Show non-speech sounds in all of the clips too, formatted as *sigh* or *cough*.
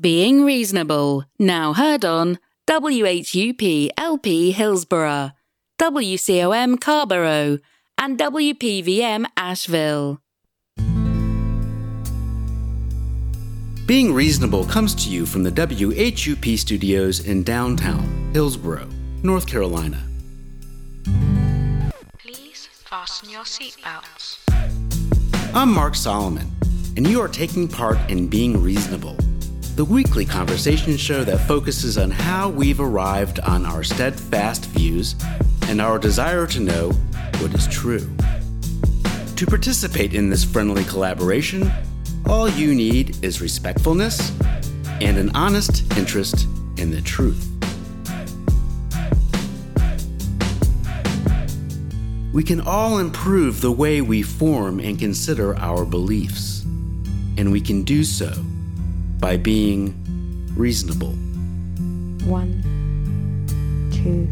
Being Reasonable, now heard on WHUP LP Hillsborough, WCOM Carrboro, and WPVM Asheville. Being Reasonable comes to you from the WHUP studios in downtown Hillsborough, North Carolina. Please fasten your seatbelts. I'm Mark Solomon, and you are taking part in Being Reasonable, the weekly conversation show that focuses on how we've arrived on our steadfast views and our desire to know what is true. To participate in this friendly collaboration, all you need is respectfulness and an honest interest in the truth. We can all improve the way we form and consider our beliefs, and we can do so by being reasonable. One, two.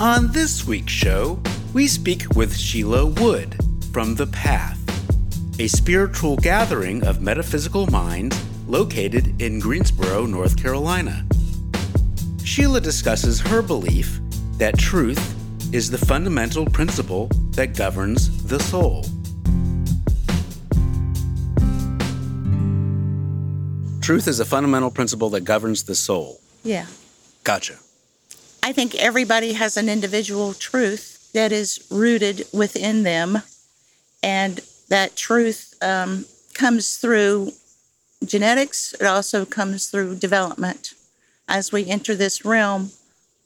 On this week's show, we speak with Sheila Wood from The Path, a spiritual gathering of metaphysical minds located in Greensboro, North Carolina. Sheila discusses her belief that truth is the fundamental principle that governs the soul. Truth is a fundamental principle that governs the soul. Yeah. Gotcha. I think everybody has an individual truth that is rooted within them, and that truth um, comes through genetics. It also comes through development. As we enter this realm,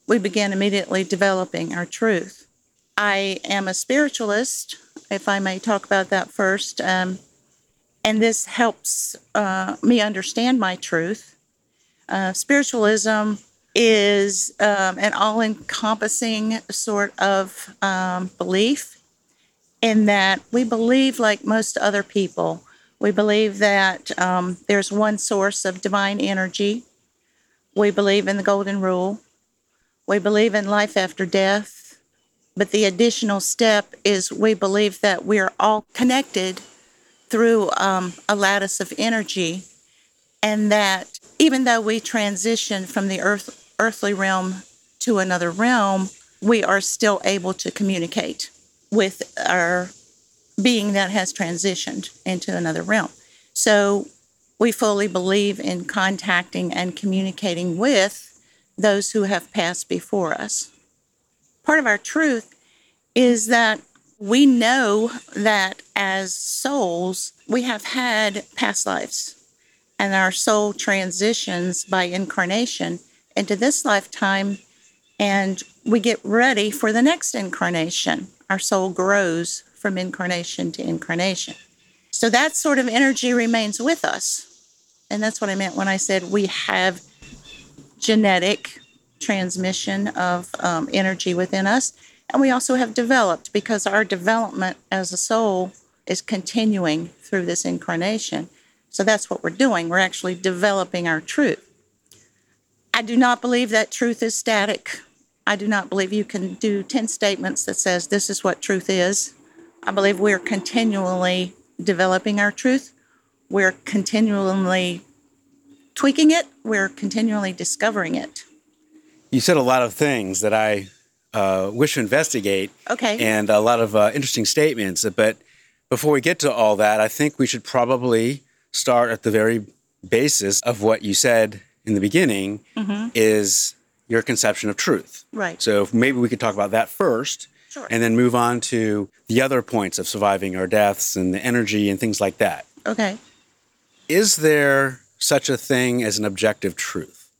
we begin immediately developing our truth. I am a spiritualist, if I may talk about that first, um, and this helps uh, me understand my truth. Uh, spiritualism is um, an all encompassing sort of um, belief in that we believe, like most other people, we believe that um, there's one source of divine energy. We believe in the golden rule. We believe in life after death. But the additional step is we believe that we're all connected through um, a lattice of energy, and that even though we transition from the earth, earthly realm to another realm, we are still able to communicate with our being that has transitioned into another realm. So we fully believe in contacting and communicating with those who have passed before us. Part of our truth is that we know that as souls, we have had past lives, and our soul transitions by incarnation into this lifetime, and we get ready for the next incarnation. Our soul grows from incarnation to incarnation. So that sort of energy remains with us. And that's what I meant when I said we have genetic transmission of um, energy within us. And we also have developed because our development as a soul is continuing through this incarnation. So that's what we're doing. We're actually developing our truth. I do not believe that truth is static. I do not believe you can do 10 statements that says this is what truth is. I believe we're continually developing our truth. We're continually tweaking it. We're continually discovering it. You said a lot of things that I uh, wish to investigate. Okay. And a lot of uh, interesting statements. But before we get to all that, I think we should probably start at the very basis of what you said in the beginning is your conception of truth. Right. So if maybe we could talk about that first. Sure. And then move on to the other points of surviving our deaths and the energy and things like that. Okay. Is there such a thing as an objective truth?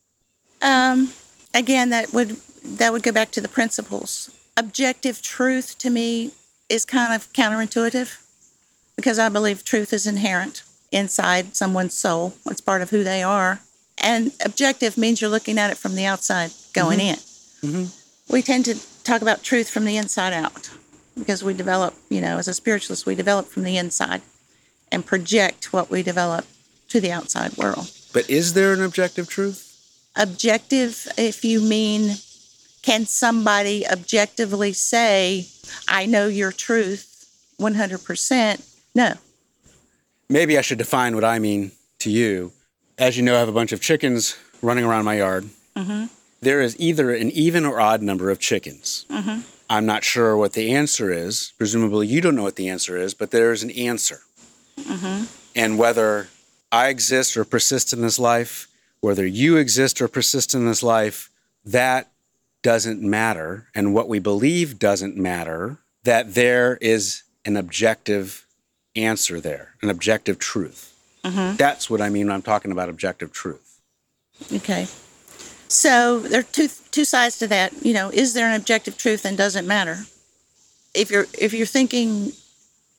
Um, again, that would that would go back to the principles. Objective truth to me is kind of counterintuitive because I believe truth is inherent inside someone's soul. It's part of who they are. And objective means you're looking at it from the outside going mm-hmm. in. Mm-hmm. We tend to talk about truth from the inside out because we develop, you know, as a spiritualist, we develop from the inside and project what we develop to the outside world. But is there an objective truth? objective if you mean can somebody objectively say i know your truth 100% no Maybe I should define what I mean to you. As you know, I have a bunch of chickens running around my yard. Mm-hmm. There is either an even or odd number of chickens. Mm-hmm. I'm not sure what the answer is. Presumably, you don't know what the answer is, but there is an answer. Mm-hmm. And whether I exist or persist in this life, whether you exist or persist in this life, that doesn't matter. And what we believe doesn't matter, that there is an objective answer there, an objective truth. That's what I mean when I'm talking about objective truth. Okay. So there are two two sides to that. You know, is there an objective truth and does it matter? If you're if you're thinking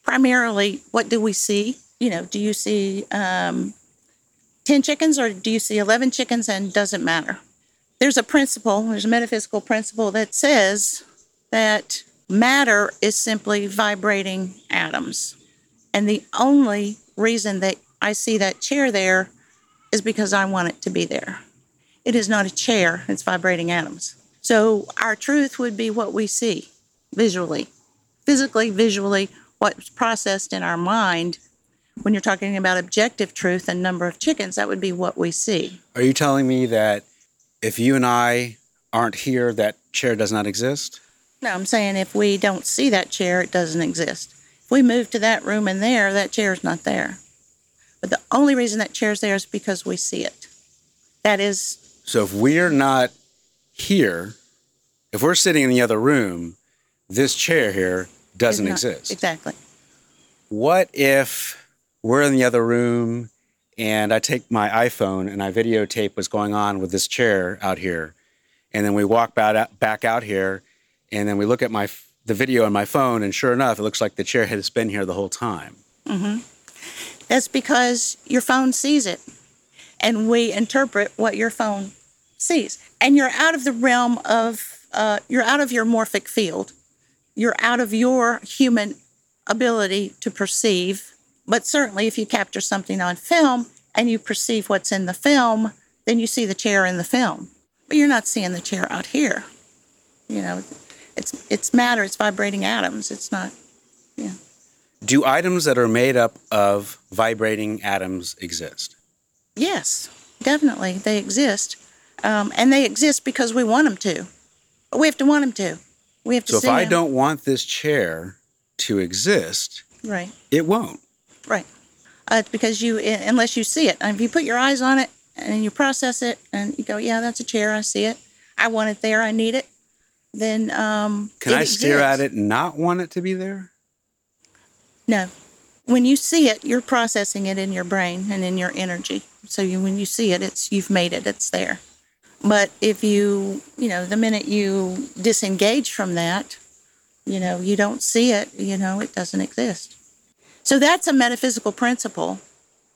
primarily, what do we see? You know, do you see um, ten chickens or do you see eleven chickens and does it matter? There's a principle. There's a metaphysical principle that says that matter is simply vibrating atoms, and the only reason that I see that chair there is because I want it to be there. It is not a chair, it's vibrating atoms. So our truth would be what we see visually, physically, visually, what's processed in our mind. When you're talking about objective truth and number of chickens, that would be what we see. Are you telling me that if you and I aren't here, that chair does not exist? No, I'm saying if we don't see that chair, it doesn't exist. If we move to that room and there, that chair is not there. But the only reason that chair's there is because we see it. That is So if we're not here, if we're sitting in the other room, this chair here doesn't not, exist. Exactly. What if we're in the other room and I take my iPhone and I videotape what's going on with this chair out here, and then we walk back out, here, and then we look at my the video on my phone, and sure enough, it looks like the chair has been here the whole time. That's because your phone sees it and we interpret what your phone sees. And you're out of the realm of, uh, you're out of your morphic field. You're out of your human ability to perceive. But certainly, if you capture something on film and you perceive what's in the film, then you see the chair in the film. But you're not seeing the chair out here. You know, it's it's matter. It's vibrating atoms. It's not. Yeah. Do items that are made up of vibrating atoms exist? Yes, definitely. They exist. Um, and they exist because we want them to. We have to want them to. We have to So if I I 'em. don't want this chair to exist, Right, it won't. Right. Uh, because you, unless you see it, and if you put your eyes on it and you process it and you go, yeah, that's a chair, I see it. I want it there, I need it. Then um, Can I stare at it and not want it to be there? No. When you see it, you're processing it in your brain and in your energy. So you, when you see it, it's you've made it. It's there. But if you, you know, the minute you disengage from that, you know, you don't see it. You know, it doesn't exist. So that's a metaphysical principle,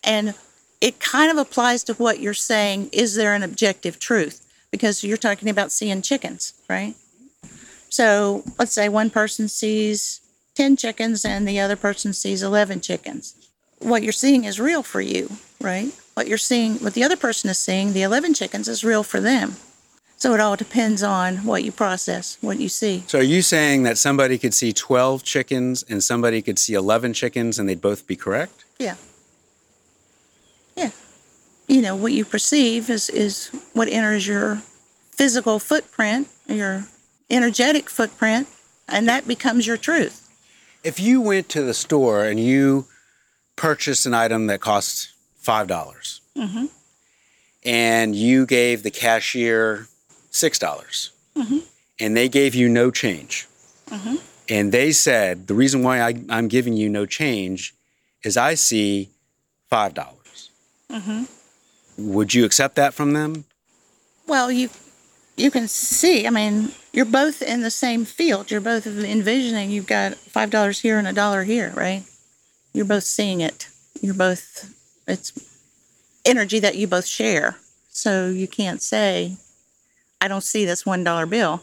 and it kind of applies to what you're saying. Is there an objective truth? Because you're talking about seeing chickens, right? So let's say one person sees 10 chickens and the other person sees 11 chickens. What you're seeing is real for you, right? What you're seeing, what the other person is seeing, the 11 chickens is real for them. So it all depends on what you process, what you see. So are you saying that somebody could see 12 chickens and somebody could see 11 chickens and they'd both be correct? Yeah. Yeah. You know, what you perceive is, is what enters your physical footprint, your energetic footprint, and that becomes your truth. If you went to the store and you purchased an item that costs $5 mm-hmm. and you gave the cashier $6 mm-hmm. and they gave you no change mm-hmm. and they said, the reason why I, I'm giving you no change is I see $5. dollars mm-hmm. Would you accept that from them? Well, you you can see. I mean, you're both in the same field. You're both envisioning. You've got five dollars here and a dollar here, right? You're both seeing it. You're both. It's energy that you both share. So you can't say, "I don't see this one dollar bill.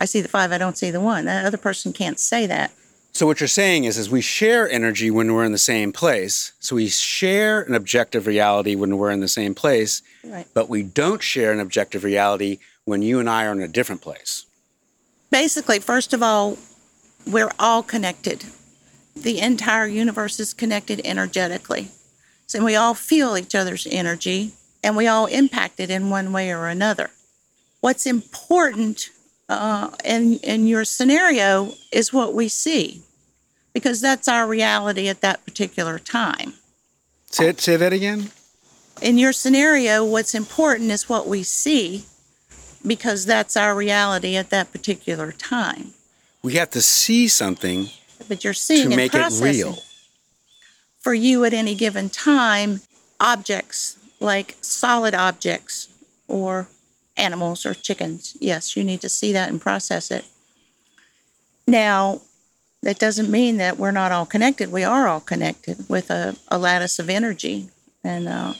I see the five. I don't see the one." That other person can't say that. So what you're saying is, is we share energy when we're in the same place. So we share an objective reality when we're in the same place, Right. but we don't share an objective reality when you and I are in a different place. basically, first of all, we're all connected. The entire universe is connected energetically. and we all feel each other's energy and we all impact it in one way or another. What's important uh, in, in your scenario is what we see because that's our reality at that particular time. Say, say that again. In your scenario, what's important is what we see because that's our reality at that particular time. We have to see something But you're seeing to make it real. For you at any given time, objects like solid objects or animals or chickens, yes, you need to see that and process it. Now, that doesn't mean that we're not all connected. We are all connected with a, a lattice of energy, and uh,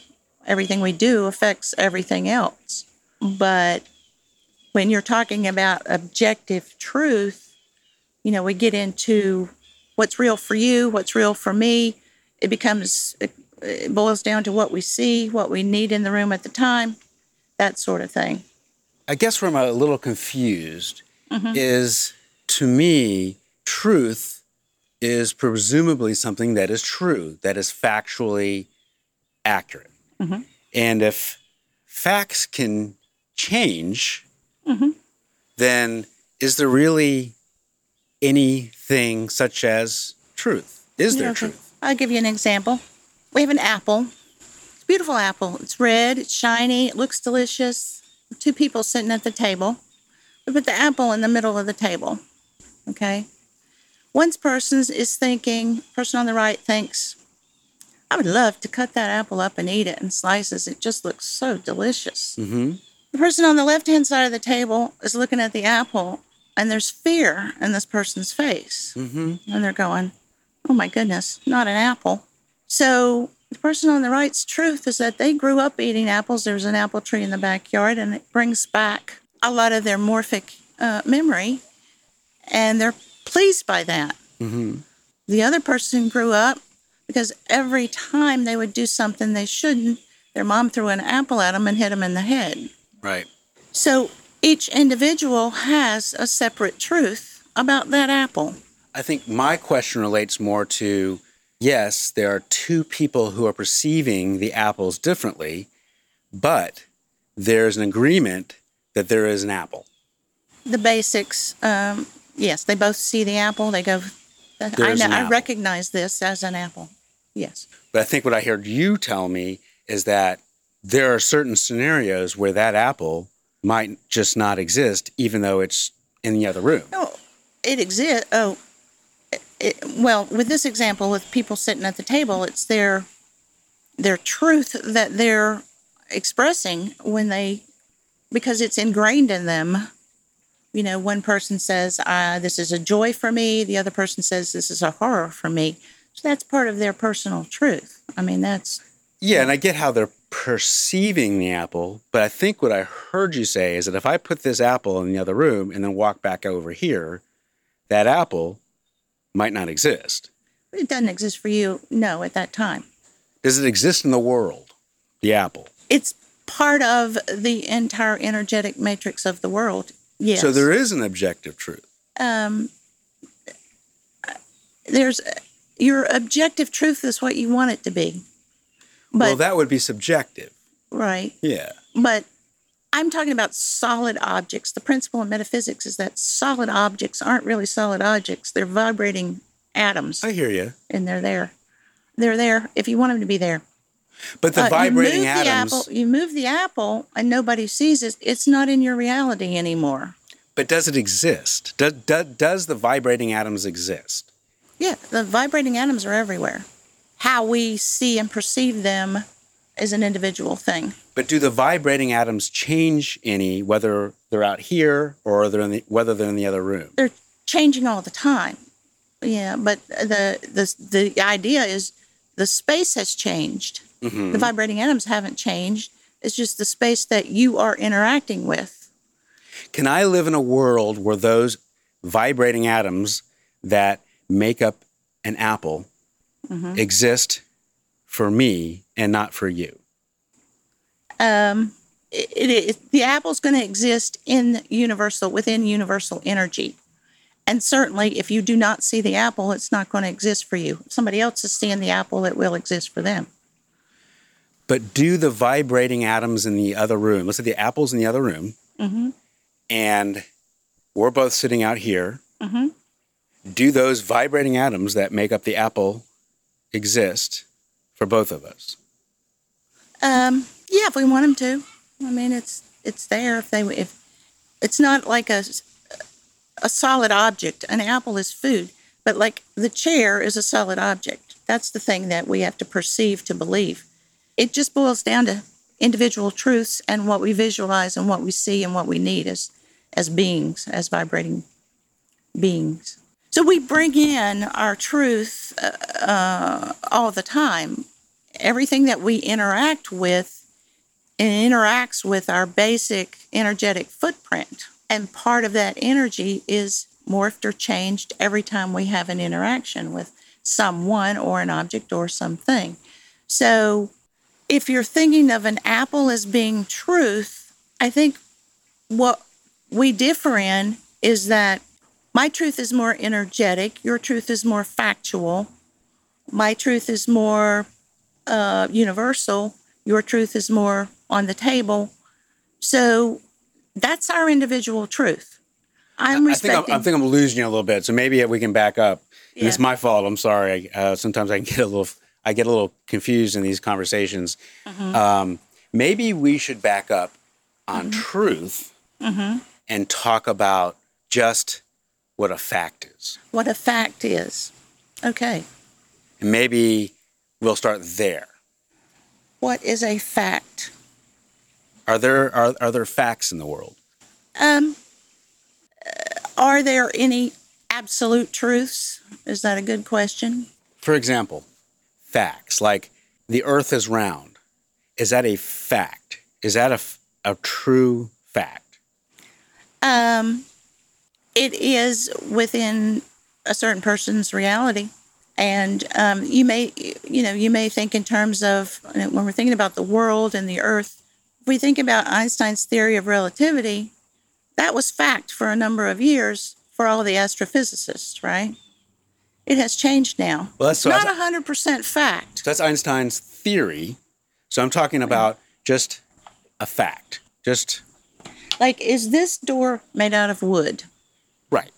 everything we do affects everything else. But when you're talking about objective truth, you know, we get into what's real for you, what's real for me. It becomes, it, it boils down to what we see, what we need in the room at the time, that sort of thing. I guess where I'm a little confused mm-hmm. is to me, truth is presumably something that is true, that is factually accurate. Mm-hmm. And if facts can change, mm-hmm. then is there really anything such as truth? Is there okay. truth? I'll give you an example. We have an apple. Beautiful apple. It's red, it's shiny, it looks delicious. Two people sitting at the table. We put the apple in the middle of the table. Okay. One person is thinking, person on the right thinks, I would love to cut that apple up and eat it in slices. It just looks so delicious. Mm-hmm. The person on the left hand side of the table is looking at the apple, and there's fear in this person's face. Mm-hmm. And they're going, oh my goodness, not an apple. So the person on the right's truth is that they grew up eating apples. There's an apple tree in the backyard, and it brings back a lot of their morphic uh, memory, and they're pleased by that. Mm-hmm. The other person grew up because every time they would do something they shouldn't, their mom threw an apple at them and hit them in the head. Right. So each individual has a separate truth about that apple. I think my question relates more to yes, there are two people who are perceiving the apples differently, but there's an agreement that there is an apple. The basics, um, yes, they both see the apple. They go, I, know, I recognize this as an apple. Yes. But I think what I heard you tell me is that there are certain scenarios where that apple might just not exist, even though it's in the other room. No, it exists. Oh, it, well, with this example, with people sitting at the table, it's their their truth that they're expressing when they because it's ingrained in them. You know, one person says, uh, "This is a joy for me," the other person says, "This is a horror for me." So that's part of their personal truth. I mean, that's Yeah, and I get how they're perceiving the apple, but I think what I heard you say is that if I put this apple in the other room and then walk back over here, that apple might not exist. it doesn't exist for you. No, at that time. Does it exist in the world? The apple. it's part of the entire energetic matrix of the world. Yes. So there is an objective truth. um, there's your objective truth is what you want it to be. But well, that would be subjective. right. Yeah. But I'm talking about solid objects. The principle in metaphysics is that solid objects aren't really solid objects. They're vibrating atoms, I hear you. and they're there. They're there if you want them to be there. But the Uh, vibrating you atoms, The apple, you move the apple, and nobody sees it. It's not in your reality anymore. but does it exist? Does, does, does the vibrating atoms exist? Yeah, the vibrating atoms are everywhere. How we see and perceive them is an individual thing. But do the vibrating atoms change any, whether they're out here or they're in the, whether they're in the other room? They're changing all the time. Yeah, but the the the idea is the space has changed. Mm-hmm. The vibrating atoms haven't changed. It's just the space that you are interacting with. Can I live in a world where those vibrating atoms that make up an apple Mm-hmm. exist for me and not for you? Um, it, it, it, the apple's going to exist in universal within universal energy. And certainly, if you do not see the apple, it's not going to exist for you. If somebody else is seeing the apple, it will exist for them. But do the vibrating atoms in the other room, let's say the apple's in the other room, Mm-hmm. and we're both sitting out here, Mm-hmm. do those vibrating atoms that make up the apple exist for both of us? Um, yeah, if we want them to. I mean, it's it's there if they if it's not like a a solid object. An apple is food, but like the chair is a solid object. That's the thing that we have to perceive to believe. It just boils down to individual truths and what we visualize and what we see and what we need as as beings, as vibrating beings. So we bring in our truth uh, uh, all the time. Everything that we interact with it interacts with our basic energetic footprint. And part of that energy is morphed or changed every time we have an interaction with someone or an object or something. So if you're thinking of an apple as being truth, I think what we differ in is that my truth is more energetic, your truth is more factual, my truth is more uh, universal, your truth is more on the table. So that's our individual truth. I'm I think I'm, respecting. I think I'm losing you a little bit. So maybe we can back up. And It's my fault. I'm sorry. Uh, sometimes I get a little, I get a little confused in these conversations. Mm-hmm. Um, maybe we should back up on Mm-hmm. truth and talk about just what a fact is. what a fact is. Okay. And maybe we'll start there. What is a fact? Are there are, are there facts in the world? Um, uh, are there any absolute truths? Is that a good question? For example, facts like the earth is round. Is that a fact? Is that a, a true fact? Um, it is within a certain person's reality. And um, you may, you know, you may think in terms of when we're thinking about the world and the earth, if we think about Einstein's theory of relativity, that was fact for a number of years for all the astrophysicists, right? It has changed now. Well, that's- so not that's- 100% fact. So that's Einstein's theory. So I'm talking about just a fact. Just Like, is this door made out of wood? right.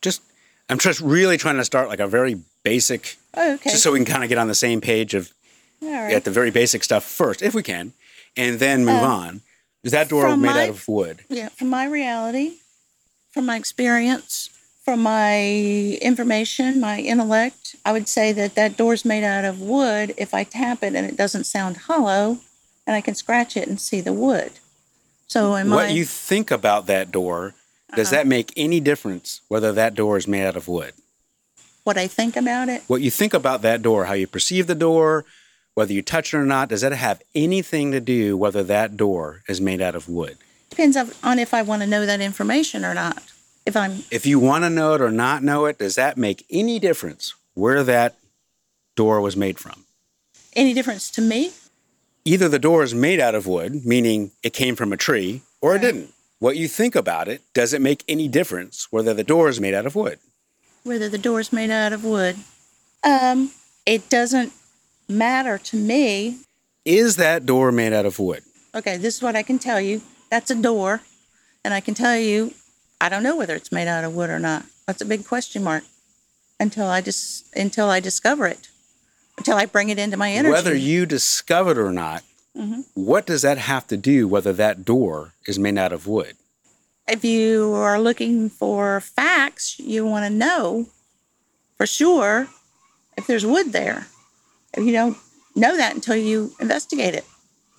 Just I'm just really trying to start like a very basic Oh, okay. just so we can kind of get on the same page of right. at the very basic stuff first, if we can, and then move on. Is that door Uh, made my- out of wood? yeah, from my reality, from my experience, from my information, my intellect, I would say that that door's made out of wood if I tap it and it doesn't sound hollow and I can scratch it and see the wood. So in my What you think about that door, does Uh-huh. that make any difference whether that door is made out of wood? What I think about it, What you think about that door, how you perceive the door, whether you touch it or not, does that have anything to do whether that door is made out of wood? depends on- on if I want to know that information or not. If I'm If you want to know it or not know it, does that make any difference where that door was made from? any difference to me, Either the door is made out of wood, meaning it came from a tree, or it didn't. What you think about it, does it make any difference whether the door is made out of wood? Whether the door's made out of wood, um, it doesn't matter to me Is that door made out of wood? okay, this is what I can tell you. That's a door. And I can tell you, I don't know whether it's made out of wood or not. That's a big question mark until I just until I discover it, until I bring it into my energy. Whether you discover it or not, Mm-hmm. what does that have to do whether that door is made out of wood? If you are looking for facts, you want to know for sure if there's wood there. If you don't know that until you investigate it.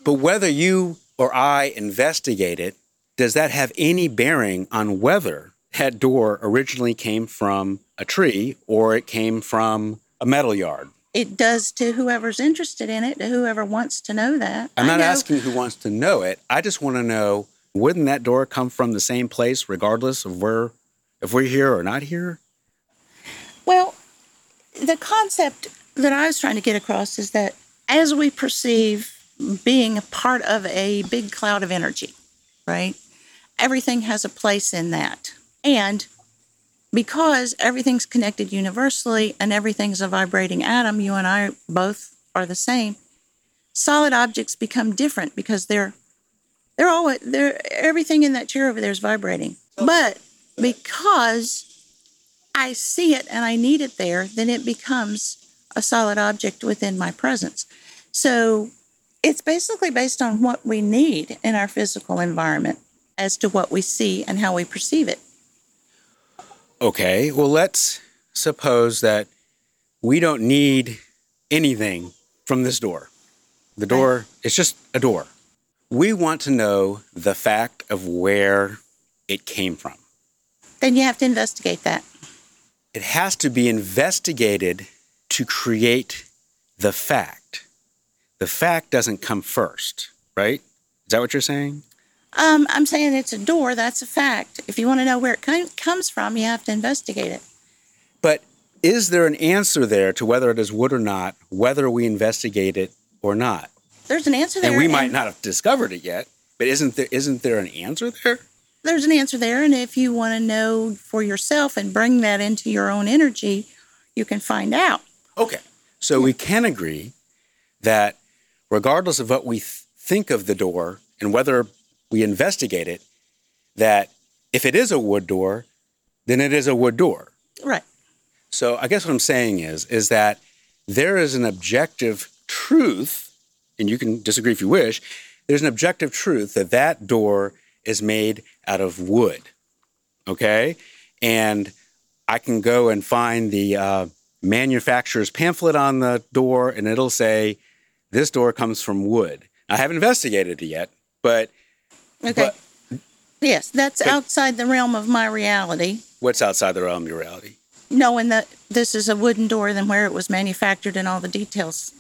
But whether you or I investigate it, does that have any bearing on whether that door originally came from a tree or it came from a metal yard? It does to whoever's interested in it, to whoever wants to know that. I'm not asking who wants to know it. I just want to know wouldn't that door come from the same place regardless of where if we're here or not here? Well, the concept that I was trying to get across is that as we perceive being a part of a big cloud of energy, right? Everything has a place in that. And because everything's connected universally and everything's a vibrating atom, you and I both are the same. solid objects become different because they're they're all they're everything in that chair over there is vibrating. But because I see it and I need it there, then it becomes a solid object within my presence. So it's basically based on what we need in our physical environment as to what we see and how we perceive it. Okay, well, let's suppose that we don't need anything from this door. The door, it's just a door. We want to know the fact of where it came from. Then you have to investigate that. It has to be investigated to create the fact. The fact doesn't come first, right? Is that what you're saying? Um, I'm saying it's a door. That's a fact. If you want to know where it com- comes from, you have to investigate it. But is there an answer there to whether it is wood or not, whether we investigate it or not? There's an answer there. And we might not have discovered it yet, but isn't there isn't there an answer there? There's an answer there, and if you want to know for yourself and bring that into your own energy, you can find out. Okay. So we can agree that regardless of what we th- think of the door and whether we investigate it, that if it is a wood door, then it is a wood door. Right. So I guess what I'm saying is is that there is an objective truth, and you can disagree if you wish. There's an objective truth that that door is made out of wood. Okay, and I can go and find the uh, manufacturer's pamphlet on the door, and it'll say this door comes from wood. I haven't investigated it yet, but Okay. But- yes, that's but- outside the realm of my reality. what's outside the realm of your reality? Knowing that this is a wooden door than where it was manufactured and all the details.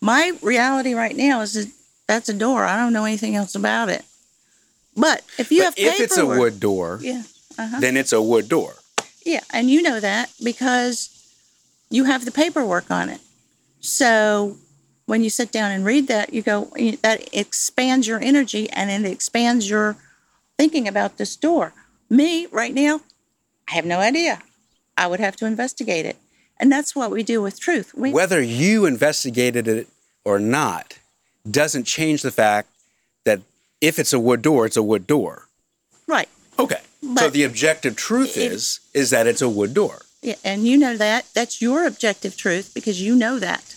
My reality right now is that that's a door. I don't know anything else about it. But if you But have if it's a wood door, yeah, uh-huh. then it's a wood door. Yeah, and you know that because you have the paperwork on it. So when you sit down and read that, you go, that expands your energy and it expands your thinking about this door. Me, right now, I have no idea. I would have to investigate it. And that's what we do with truth. We, Whether you investigated it or not doesn't change the fact that if it's a wood door, it's a wood door. right. Okay. so the objective truth If- is is that it's a wood door. Yeah, and you know that. That's your objective truth because you know that.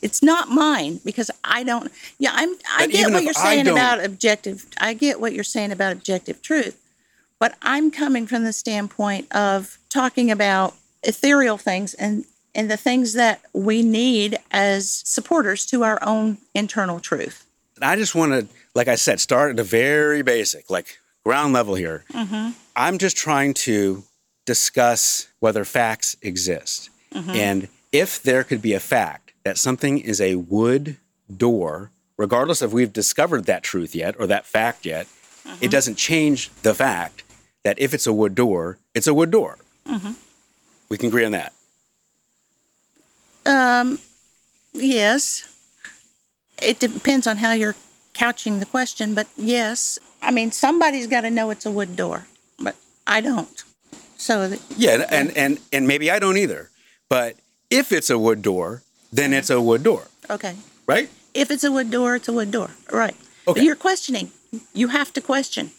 It's not mine because I don't. Yeah, I'm. I But get what you're saying about objective. I get what you're saying about objective truth, but I'm coming from the standpoint of talking about ethereal things and and the things that we need as supporters to our own internal truth. I just want to, like I said, start at the very basic, like ground level here. Mm-hmm. I'm just trying to discuss whether facts exist. Mm-hmm. And if there could be a fact that something is a wood door, regardless if we've discovered that truth yet or that fact yet, it mm-hmm. doesn't change the fact that if it's a wood door, it's a wood door. We can agree on that. Um, yes. It depends on how you're couching the question, but yes. I mean, somebody's got to know it's a wood door, but I don't. So, Yeah, and, and and maybe I don't either. But if it's a wood door, then it's a wood door, okay. right? If it's a wood door, it's a wood door. Right. Okay. But you're questioning. You have to question.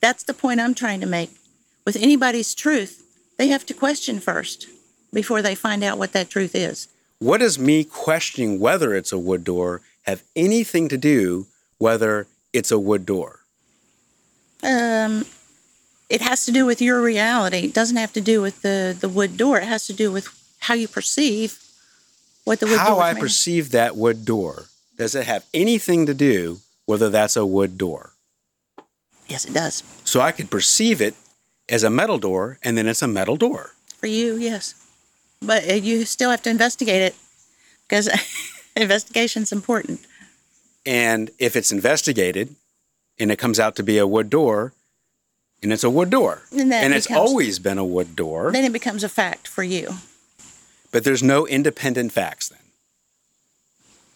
That's the point I'm trying to make. With anybody's truth, they have to question first before they find out what that truth is. What does me questioning whether it's a wood door have anything to do whether it's a wood door? Um, it has to do with your reality. It doesn't have to do with the, the wood door. It has to do with how you perceive what the wood How door I is made. perceive that wood door, does it have anything to do whether that's a wood door? Yes, it does. So I could perceive it as a metal door, and then it's a metal door. For you, yes. But uh, you still have to investigate it because *laughs* investigation's important. And if it's investigated and it comes out to be a wood door, and it's a wood door, And that it's becomes- always been a wood door, Then it becomes a fact for you. but there's no independent facts then.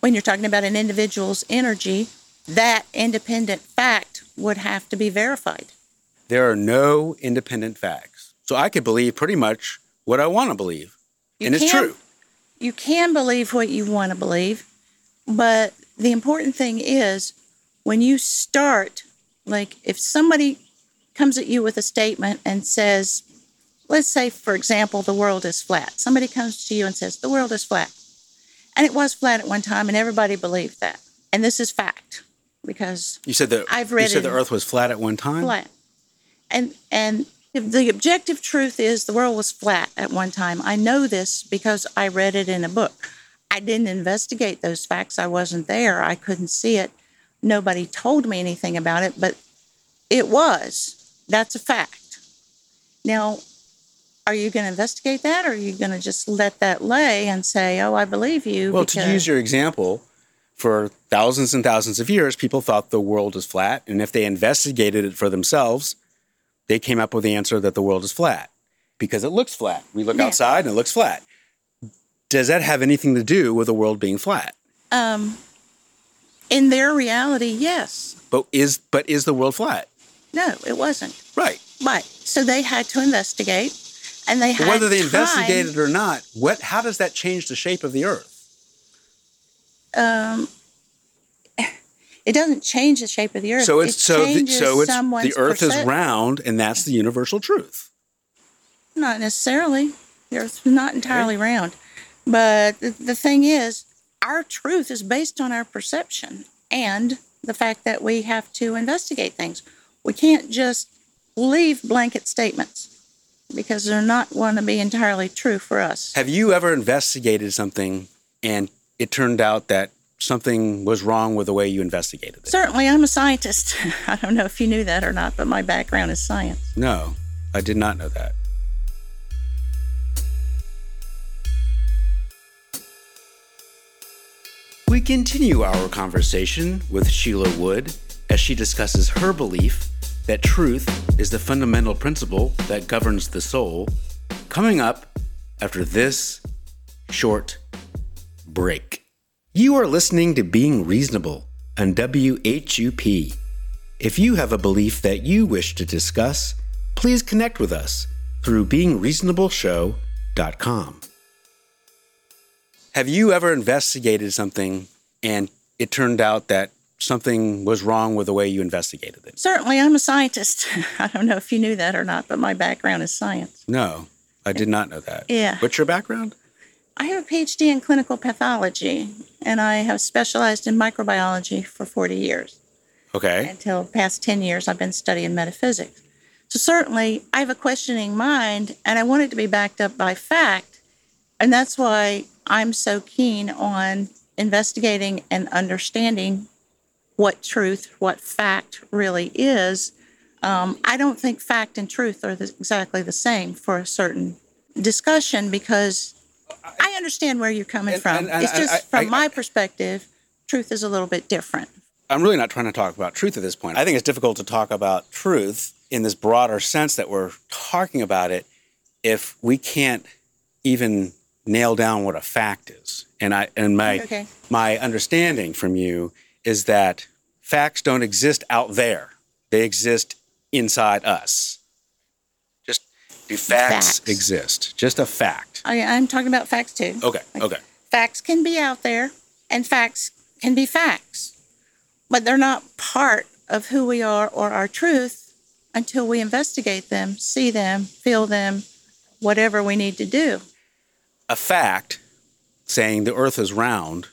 When you're talking about an individual's energy, that independent fact would have to be verified. There are no independent facts. So I could believe pretty much what I want to believe. You and it's true. You can believe what you want to believe, But the important thing is when you start, like if somebody comes at you with a statement and says, let's say, for example, the world is flat. Somebody comes to you and says, the world is flat. And it was flat at one time, and everybody believed that. And this is fact because You said that I've read you said the Earth was flat at one time. flat. And and if the objective truth is the world was flat at one time. I know this because I read it in a book. I didn't investigate those facts. I wasn't there. I couldn't see it. Nobody told me anything about it, but it was. That's a fact. Now, are you going to investigate that or are you going to just let that lay and say, "Oh, I believe you"? Well, to use your example, for thousands and thousands of years, people thought the world was flat, and if they investigated it for themselves, they came up with the answer that the world is flat because it looks flat. We look Yeah. outside and it looks flat. Does that have anything to do with the world being flat? um in their reality, yes. But is but is the world flat? No, it wasn't. Right. Right. So they had to investigate, and they But had whether they time- investigated or not, what how does that change the shape of the earth? Um, it doesn't change the shape of the earth. So it's it so the, so it's the earth is round and that's the universal truth. Not necessarily. The earth's not entirely round, but the, the thing is, our truth is based on our perception and the fact that we have to investigate things. We can't just leave blanket statements because they're not going to be entirely true for us. Have you ever investigated something and it turned out that something was wrong with the way you investigated it? Certainly, I'm a scientist. *laughs* I don't know if you knew that or not, but my background is science. No, I did not know that. We continue our conversation with Sheila Wood as she discusses her belief that truth is the fundamental principle that governs the soul, coming up after this short break. You are listening to Being Reasonable on WHUP. If you have a belief that you wish to discuss, please connect with us through beingreasonableshow.com. Have you ever investigated something and it turned out that something was wrong with the way you investigated it? Certainly, I'm a scientist. *laughs* I don't know if you knew that or not, but my background is science. No, I did not know that. Yeah. What's your background? I have a PhD in clinical pathology, and I have specialized in microbiology for 40 years. Okay. Until the past 10 years, I've been studying metaphysics. So, certainly, I have a questioning mind, and I want it to be backed up by fact. And that's why I'm so keen on investigating and understanding what truth, what fact really is. Um, I don't think fact and truth are the, exactly the same for a certain discussion because I understand where you're coming And- from. and- and it's just from my perspective, truth is a little bit different. I'm really not trying to talk about truth at this point. I think it's difficult to talk about truth in this broader sense that we're talking about it if we can't even nail down what a fact is. And I and my Okay. my understanding from you is that facts don't exist out there. They exist inside us. Just do facts, Facts. exist? Just a fact. Oh, I, I'm talking about facts too. Okay. Okay. Facts can be out there, and facts can be facts, but they're not part of who we are or our truth until we investigate them, see them, feel them, whatever we need to do. a fact saying the earth is round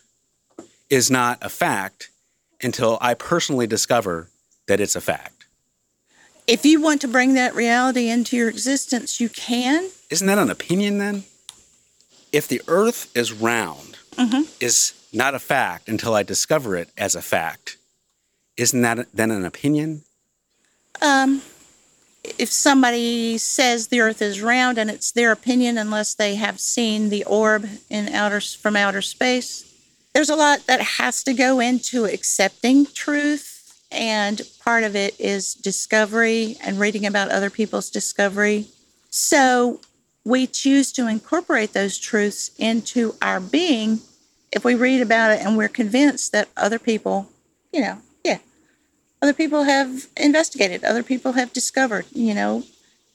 is not a fact until I personally discover that it's a fact. If you want to bring that reality into your existence, you can. Isn't that an opinion then? If the earth is round is not a fact until I discover it as a fact, isn't that then an opinion? Um, if somebody says the Earth is round and it's their opinion, unless they have seen the orb in outer from outer space, there's a lot that has to go into accepting truth, and part of it is discovery and reading about other people's discovery. So we choose to incorporate those truths into our being if we read about it and we're convinced that other people, you know, yeah, other people have investigated, other people have discovered, you know,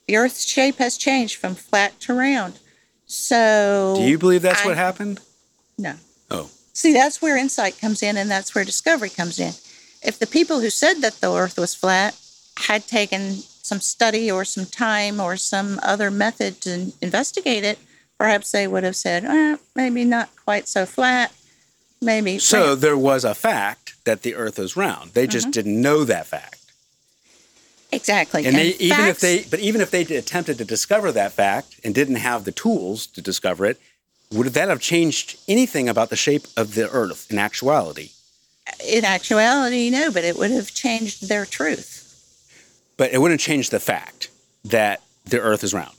the Earth's shape has changed from flat to round. So Do you believe that's I- what happened? No. Oh, See, that's where insight comes in and that's where discovery comes in. If the people who said that the earth was flat had taken some study or some time or some other method to investigate it, perhaps they would have said, eh, maybe not quite so flat, maybe. So round." there was a fact that the earth is round. They Mm-hmm. just didn't know that fact. exactly. And, they, even if they, but even if they attempted to discover that fact and didn't have the tools to discover it, would that have changed anything about the shape of the earth in actuality? In actuality, no, but it would have changed their truth. But it wouldn't change the fact that the earth is round.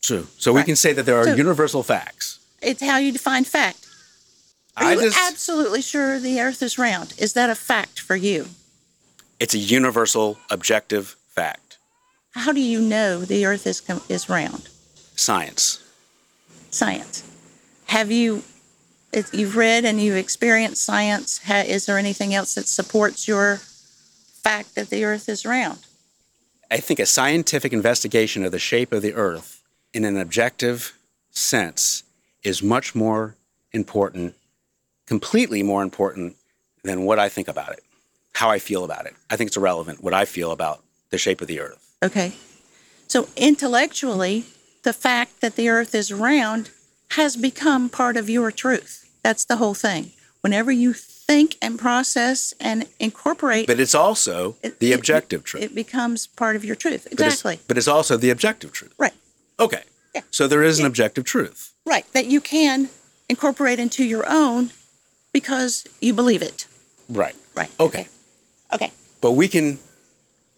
So, so we can say that there are So- universal facts. It's how you define fact. Are I you just, absolutely sure the earth is round? Is that a fact for you? it's a universal, objective fact. How do you know the earth is, is round? Science. Science. Have you, you've read and you've experienced science, ha, is there anything else that supports your fact that the earth is round? I think a scientific investigation of the shape of the earth in an objective sense is much more important, completely more important than what I think about it, how I feel about it. I think it's irrelevant what I feel about the shape of the earth. Okay. So intellectually, the fact that the earth is round has become part of your truth. That's the whole thing. Whenever you think and process and incorporate But it's also it- the it- objective truth. It becomes part of your truth. But it's- Exactly. But it's also the objective truth. right. Okay. Yeah. So there is an objective truth. Right. That you can incorporate into your own because you believe it. Right. Right. Okay. Okay. But we can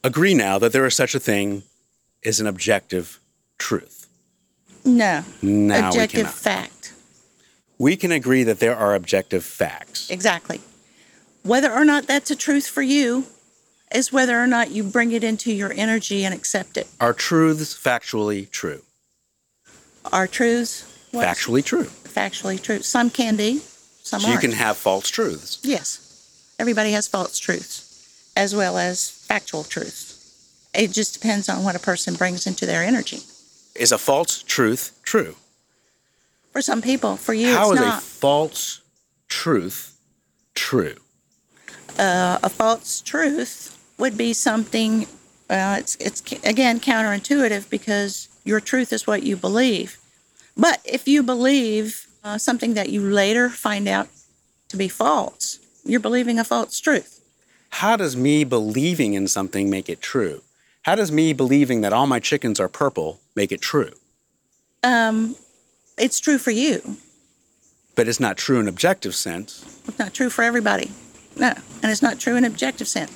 agree now that there is such a thing as an objective truth. No. Now Objective fact. We can agree that there are objective facts. Exactly. Whether or not that's a truth for you is whether or not you bring it into your energy and accept it. Are truths factually true? Are truths what? Factually true. factually true? Some can be, some So you aren't. can have false truths. yes. Everybody has false truths as well as factual truths. It just depends on what a person brings into their energy. Is a false truth true? For some people, for you, How it's is a false truth true? a false truth would be something well it's it's again counterintuitive because your truth is what you believe but if you believe uh, something that you later find out to be false you're believing a false truth How does me believing in something make it true? How does me believing that all my chickens are purple make it true? um, it's true for you But it's not true in objective sense. it's not true for everybody no and it's not true in objective sense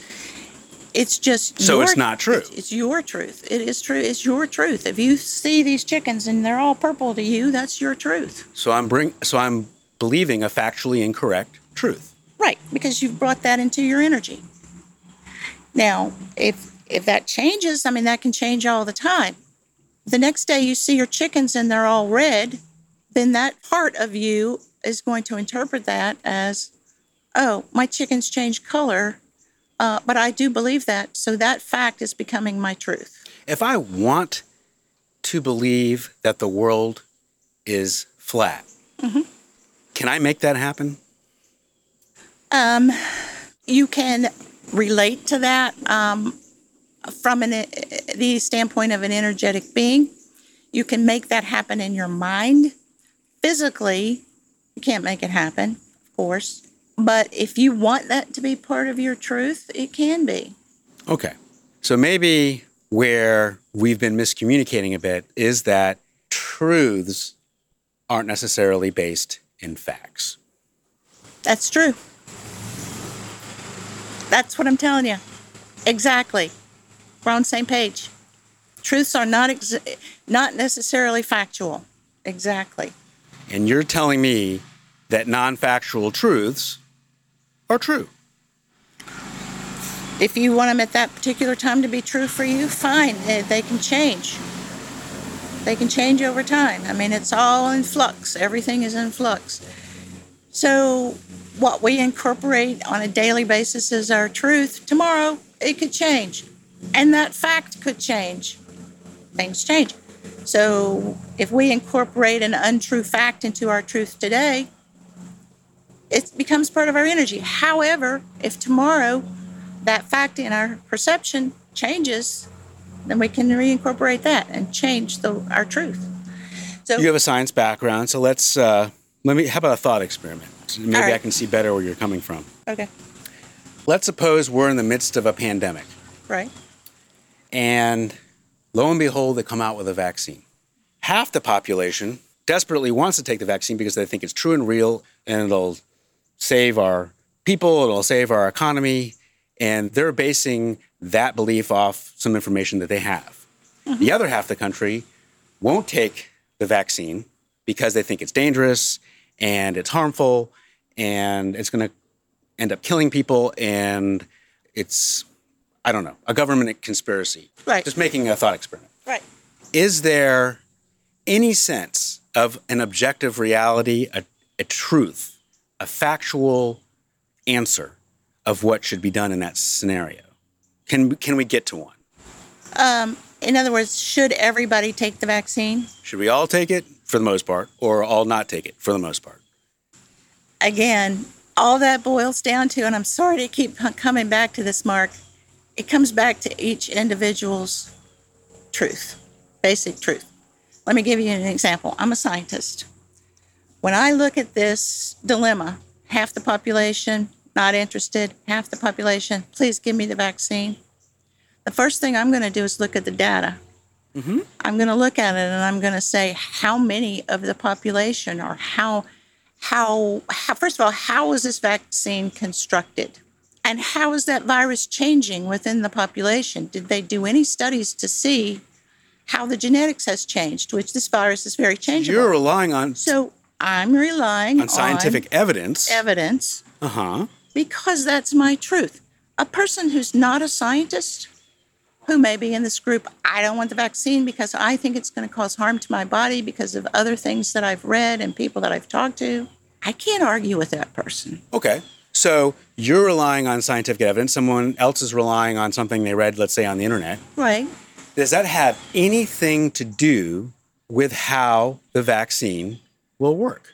it's just So your- it's not true. it's, it's your truth it is true it's your truth if you see these chickens and they're all purple to you that's your truth So I'm bring so I'm believing a factually incorrect truth. Right, because you've brought that into your energy. Now, if if that changes, I mean that can change all the time. The next day you see your chickens and they're all red, then that part of you is going to interpret that as, oh, my chickens change color, uh, but I do believe that, so that fact is becoming my truth. If I want to believe that the world is flat, can I make that happen? Um, you can relate to that um, from an, the standpoint of an energetic being. You can make that happen in your mind. Physically, you can't make it happen, of course. But if you want that to be part of your truth, it can be. Okay. So maybe where we've been miscommunicating a bit is that truths aren't necessarily based in facts. That's true. That's what I'm telling you. Exactly. We're on the same page. Truths are not ex- not necessarily factual. Exactly. And you're telling me that non factual truths are true. If you want them at that particular time to be true for you, fine. They, can change. They can change over time. I mean, it's all in flux. Everything is in flux. So, what we incorporate on a daily basis as our truth, tomorrow it could change. And that fact could change. Things change. So, if we incorporate an untrue fact into our truth today, it becomes part of our energy. However, if tomorrow that fact in our perception changes, then we can reincorporate that and change the, our truth. So You have a science background, so let's uh, let me. How about a thought experiment? Maybe right. I can see better where you're coming from. okay, Let's suppose we're in the midst of a pandemic, right? and lo and behold, they come out with a vaccine. Half the population desperately wants to take the vaccine because they think it's true and real, and it'll save our people, it'll save our economy, and they're basing that belief off some information that they have. Mm-hmm. The other half of the country won't take the vaccine because they think it's dangerous and it's harmful and it's going to end up killing people and it's I don't know, a government conspiracy. Right. Just making a thought experiment. Right. Is there any sense of an objective reality, a, a truth, a factual answer of what should be done in that scenario? Can can we get to one? Um, in other words, should everybody take the vaccine? Should we all take it for the most part, or all not take it for the most part? Again, all that boils down to, and I'm sorry to keep coming back to this, Mark, it comes back to each individual's truth, basic truth. Let me give you an example. I'm a scientist. When I look at this dilemma, half the population not interested, half the population, please give me the vaccine. The first thing I'm going to do is look at the data. Mm-hmm. I'm going to look at it and I'm going to say how many of the population or how, how, how, first of all, how is this vaccine constructed? And how is that virus changing within the population? Did they do any studies to see how the genetics has changed, which this virus is very changeable? You're relying on so I'm relying on scientific evidence. evidence Uh huh. because that's my truth. A person who's not a scientist, who may be in this group, I don't want the vaccine because I think it's going to cause harm to my body because of other things that I've read and people that I've talked to. I can't argue with that person. Okay. So you're relying on scientific evidence. Someone else is relying on something they read, let's say, on the internet. Right. Does that have anything to do with how the vaccine will work?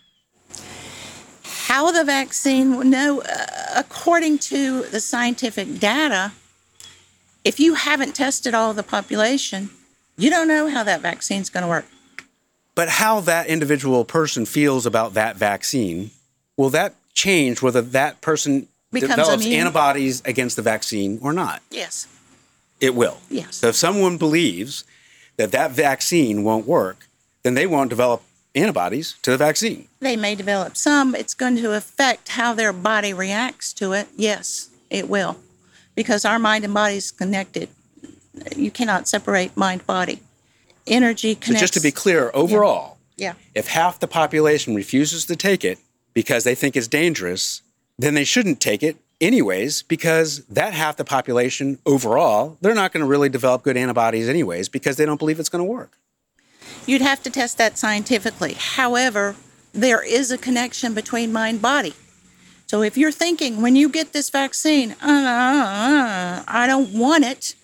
How the vaccine, no, uh, according to the scientific data, if you haven't tested all the population, you don't know how that vaccine's going to work. But how that individual person feels about that vaccine, will that change whether that person Becomes develops immune? antibodies against the vaccine or not? Yes. It will. Yes. So if someone believes that that vaccine won't work, then they won't develop antibodies to the vaccine. They may develop some. It's going to affect how their body reacts to it. Yes, it will. Because our mind and body is connected. You cannot separate mind body. Energy So connects. just to be clear, overall, Yeah. if half the population refuses to take it because they think it's dangerous, then they shouldn't take it anyways because that half the population overall, they're not going to really develop good antibodies anyways because they don't believe it's going to work. You'd have to test that scientifically. However, there is a connection between mind body. So if you're thinking when you get this vaccine, uh, uh, I don't want it,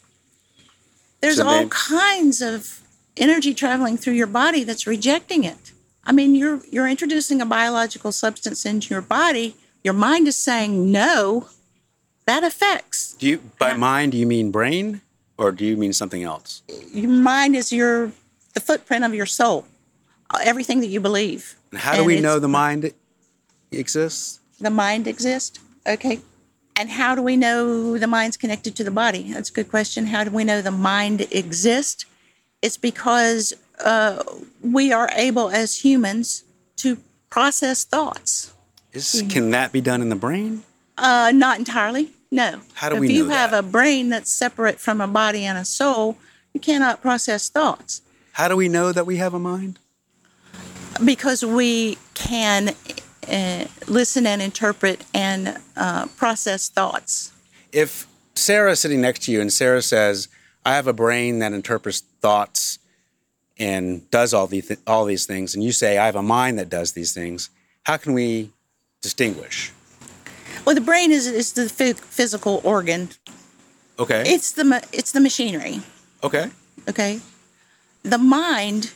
there's So all kinds of energy traveling through your body that's rejecting it. I mean, you're you're introducing a biological substance into your body. Your mind is saying no. That affects Do you by mind do you mean brain or do you mean something else? your mind is your the footprint of your soul, uh, everything that you believe. And how do And we know the mind exists? the mind exists. Okay. And how do we know the mind's connected to the body? That's a good question. How do we know the mind exists? It's because uh, we are able as humans to process thoughts. Is can that be done in the brain? Uh, not entirely, no. How do if we you have that? a brain that's separate from a body and a soul, you cannot process thoughts How do we know that we have a mind? because we can uh, listen and interpret and uh, process thoughts. if Sarah's sitting next to you and Sarah says, "I have a brain that interprets thoughts and does all these all these things," and you say, "I have a mind that does these things," how can we distinguish? Well, the brain is, is the phy- physical organ. Okay. It's the ma- it's the machinery. okay. Okay, the mind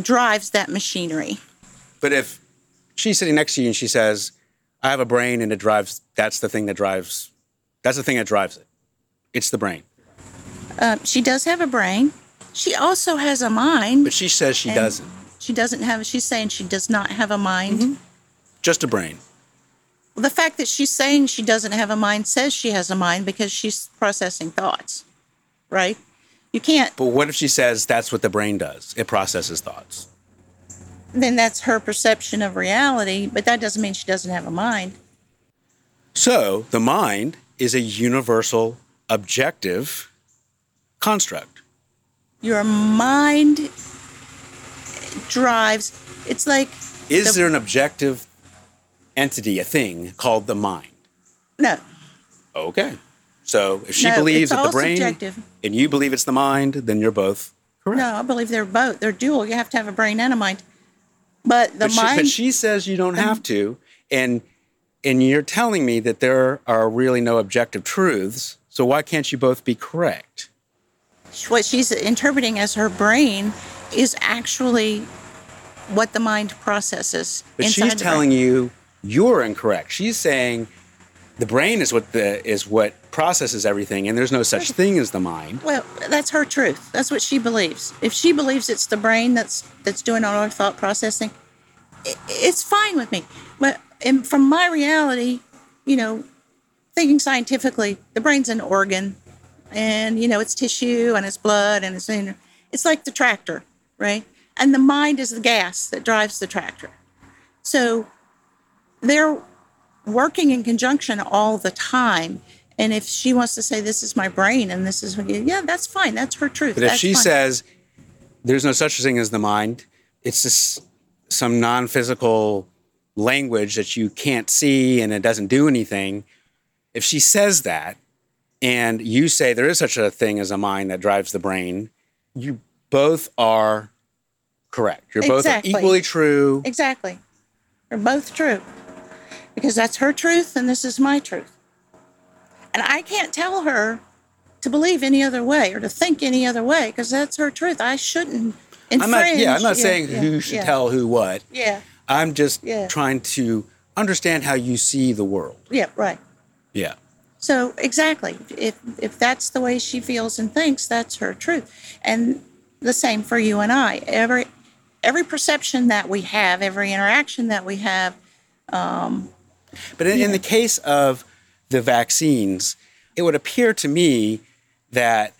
drives that machinery. But if she's sitting next to you and she says, I have a brain and it drives, that's the thing that drives, that's the thing that drives it. It's the brain. Um, she does have a brain. She also has a mind. But she says she doesn't. She doesn't have. She's saying she does not have a mind. Mm-hmm. Just a brain. Well, the fact that she's saying she doesn't have a mind says she has a mind because she's processing thoughts, right? You can't. But what if she says that's what the brain does? It processes thoughts. Then that's her perception of reality, but that doesn't mean she doesn't have a mind. So the mind is a universal, objective construct. Your mind drives. It's like Is The- there an objective entity, a thing called the mind? no, Okay. So if she No, believes it's that the brain subjective. and you believe it's the mind, then you're both correct. no. I believe they're both. They're dual. You have to have a brain and a mind. But the but, she, mind. but she says you don't have to, and and you're telling me that there are really no objective truths. So why can't you both be correct? What she's interpreting as her brain is actually what the mind processes. But she's telling you you're incorrect. She's saying the brain is what the is what processes everything, and there's no such thing as the mind. Well, that's her truth. That's what she believes. If she believes it's the brain that's that's doing all our thought processing, i it's fine with me. But in, from my reality, you know, thinking scientifically, the brain's an organ, and you know it's tissue and it's blood and it's it's like the tractor, right? And the mind is the gas that drives the tractor. So they're working in conjunction all the time. And if she wants to say this is my brain and this is yeah, that's fine. That's her truth. But if she fine. says there's no such thing as the mind, it's just some non-physical language that you can't see and it doesn't do anything. If she says that, and you say there is such a thing as a mind that drives the brain, you both are correct. You're both equally true. exactly, they're both true because that's her truth and this is my truth. And I can't tell her to believe any other way or to think any other way because that's her truth. I shouldn't infringe. I'm not. Yeah, I'm not saying yeah, who should yeah, tell who what. Yeah, I'm just Yeah. trying to understand how you see the world. yeah, right. Yeah. So exactly, if if that's the way she feels and thinks, that's her truth, and the same for you and I. Every every perception that we have, every interaction that we have, um, But in, in the case of the vaccines, it would appear to me that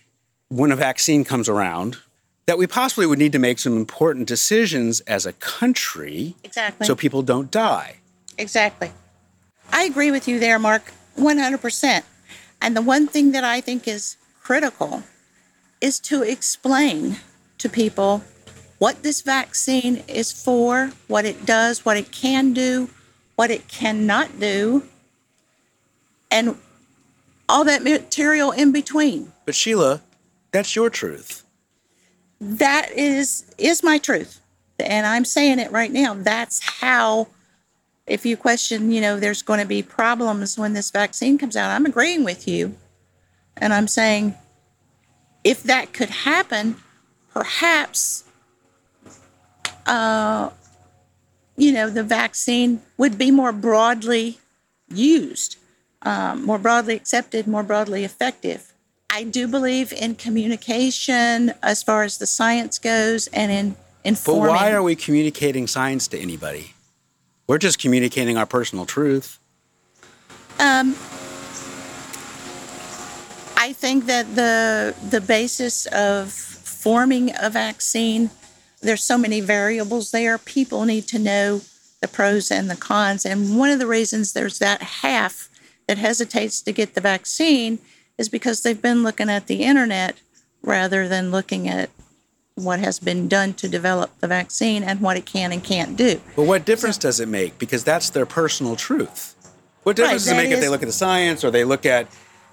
when a vaccine comes around, that we possibly would need to make some important decisions as a country exactly, so people don't die. exactly. I agree with you there, Mark, one hundred percent. And the one thing that I think is critical is to explain to people what this vaccine is for, what it does, what it can do, what it cannot do, and all that material in between. But Sheila, that's your truth. That is is my truth. And I'm saying it right now. That's how if you question, you know, there's going to be problems when this vaccine comes out. I'm agreeing with you. And I'm saying if that could happen, perhaps uh you know, the vaccine would be more broadly used, um, more broadly accepted, more broadly effective. I do believe in communication as far as the science goes and in informing. But why are we communicating science to anybody? We're just communicating our personal truth. Um, I think that the the basis of forming a vaccine, there's so many variables there. People need to know the pros and the cons, and one of the reasons there's that half that hesitates to get the vaccine is because they've been looking at the internet rather than looking at what has been done to develop the vaccine and what it can and can't do. But what difference does it make? Because that's their personal truth. What difference does it make if they look at the science or they look at